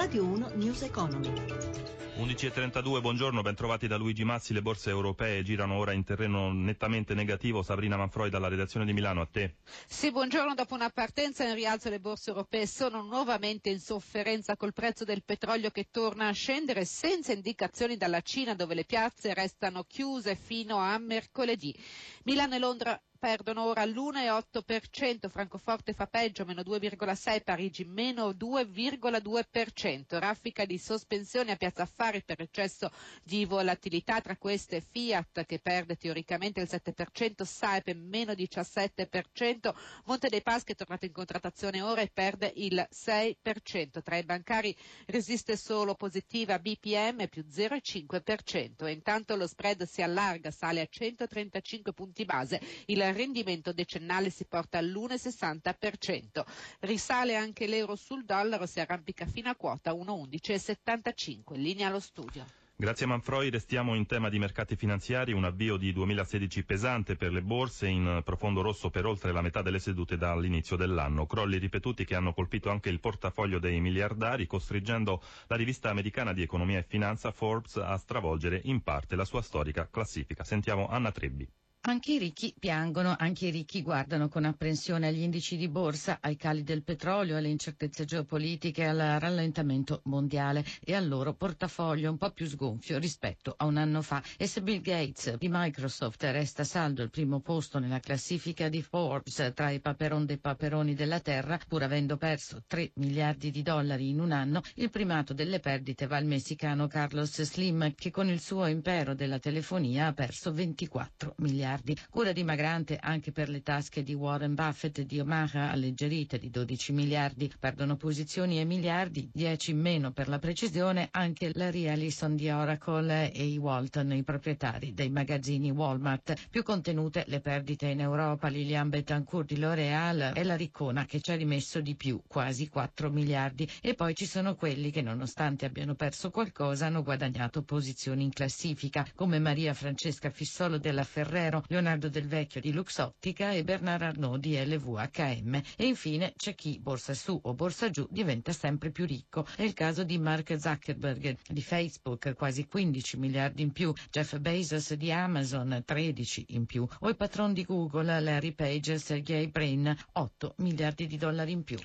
Radio 1 News Economy. 11.32, buongiorno, bentrovati da Luigi Massi. Le borse europee girano ora in terreno nettamente negativo. Sabrina Manfroi dalla redazione di Milano, a te. Sì, buongiorno. Dopo una partenza in rialzo le borse europee sono nuovamente in sofferenza col prezzo del petrolio che torna a scendere senza indicazioni dalla Cina dove le piazze restano chiuse fino a mercoledì. Milano e Londra perdono ora l'1,8%, Francoforte fa peggio, meno 2,6%, Parigi meno 2,2%, raffica di sospensione a Piazza Affari per eccesso di volatilità, tra queste Fiat che perde teoricamente il 7%, Saep meno 17%, Monte dei Paschi è tornato in contrattazione ora e perde il 6%, tra i bancari resiste solo positiva BPM più 0,5% e intanto lo spread si allarga, sale a 135 punti base, il rendimento decennale si porta all'1,60%. Risale anche l'euro sul dollaro, si arrampica fino a quota 1,11,75. Linea allo studio. Grazie Manfroi, restiamo in tema di mercati finanziari, un avvio di 2016 pesante per le borse in profondo rosso per oltre la metà delle sedute dall'inizio dell'anno, crolli ripetuti che hanno colpito anche il portafoglio dei miliardari, costringendo la rivista americana di economia e finanza Forbes a stravolgere in parte la sua storica classifica. Sentiamo Anna Trebbi. Anche i ricchi piangono, anche i ricchi guardano con apprensione agli indici di borsa, ai cali del petrolio, alle incertezze geopolitiche, al rallentamento mondiale e al loro portafoglio un po' più sgonfio rispetto a un anno fa. E se Bill Gates di Microsoft resta saldo il primo posto nella classifica di Forbes tra i paperon dei paperoni della Terra, pur avendo perso 3 miliardi di dollari in un anno, il primato delle perdite va al messicano Carlos Slim che con il suo impero della telefonia ha perso 24 miliardi miliardi. Cura dimagrante anche per le tasche di Warren Buffett e di Omaha, alleggerite di 12 miliardi. Perdono posizioni e miliardi, 10 in meno per la precisione, anche la Realison di Oracle e i Walton, i proprietari dei magazzini Walmart. Più contenute le perdite in Europa, Lilian Betancourt di L'Oreal e la Riccona che ci ha rimesso di più, quasi 4 miliardi. E poi ci sono quelli che nonostante abbiano perso qualcosa hanno guadagnato posizioni in classifica, come Maria Francesca Fissolo della Ferrero, Leonardo Del Vecchio di Luxottica e Bernard Arnault di LVHM. E infine c'è chi, borsa su o borsa giù, diventa sempre più ricco. È il caso di Mark Zuckerberg di Facebook, quasi 15 miliardi in più, Jeff Bezos di Amazon, 13 in più, o il patron di Google, Larry Page, Sergey Brin, 8 miliardi di dollari in più.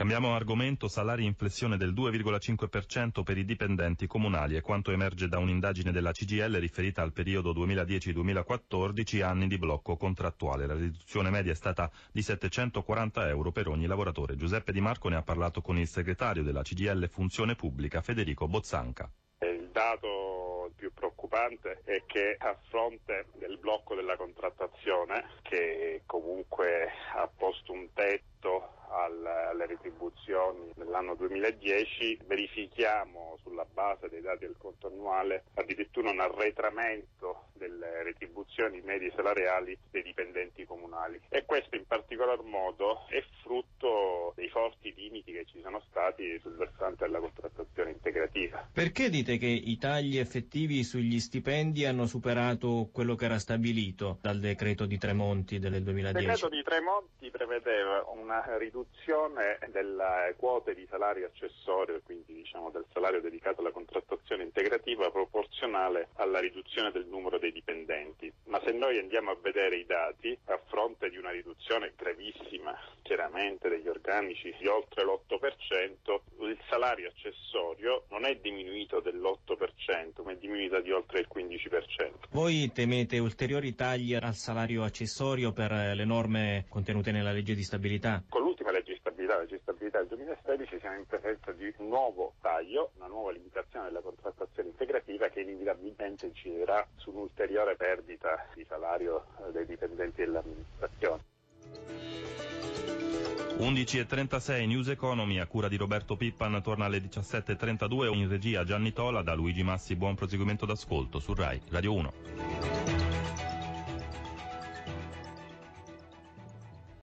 Cambiamo argomento, salari in flessione del 2,5% per i dipendenti comunali è quanto emerge da un'indagine della CGL riferita al periodo 2010-2014, anni di blocco contrattuale. La riduzione media è stata di 740 euro per ogni lavoratore. Giuseppe Di Marco ne ha parlato con il segretario della CGL Funzione Pubblica, Federico Bozzanca. Il dato più preoccupante è che a fronte del blocco della contrattazione, che comunque ha posto un tetto alle retribuzioni nell'anno 2010, verifichiamo sulla base dei dati del conto annuale addirittura un arretramento delle retribuzioni medie salariali dei dipendenti comunali e questo in particolar modo è frutto dei forti limiti che ci sono stati sul versante della contrattazione integrativa. Perché dite che i tagli effettivi sugli stipendi hanno superato quello che era stabilito dal decreto di Tremonti del 2010? Il decreto di Tremonti prevedeva una riduzione delle quote di salario accessorio, quindi diciamo del salario dedicato alla contrattazione integrativa proporzionale alla riduzione del numero dei dipendenti. Ma se noi andiamo a vedere i dati, a fronte di una riduzione gravissima, chiaramente degli organici di oltre l'8%, il salario accessorio non è diminuito dell'8%, ma è diminuito di oltre il 15%. Voi temete ulteriori tagli al salario accessorio per le norme contenute nella legge di stabilità? Con l'ultima legge di stabilità, la legge di stabilità del 2016, siamo in presenza di un nuovo taglio, una nuova limitazione della contrattazione integrativa che inevitabilmente inciderà su un'ulteriore perdita di salario eh, dei dipendenti dell'amministrazione. 11.36 News Economy a cura di Roberto Pippan torna alle 17.32 in regia Gianni Tola da Luigi Massi buon proseguimento d'ascolto su RAI Radio 1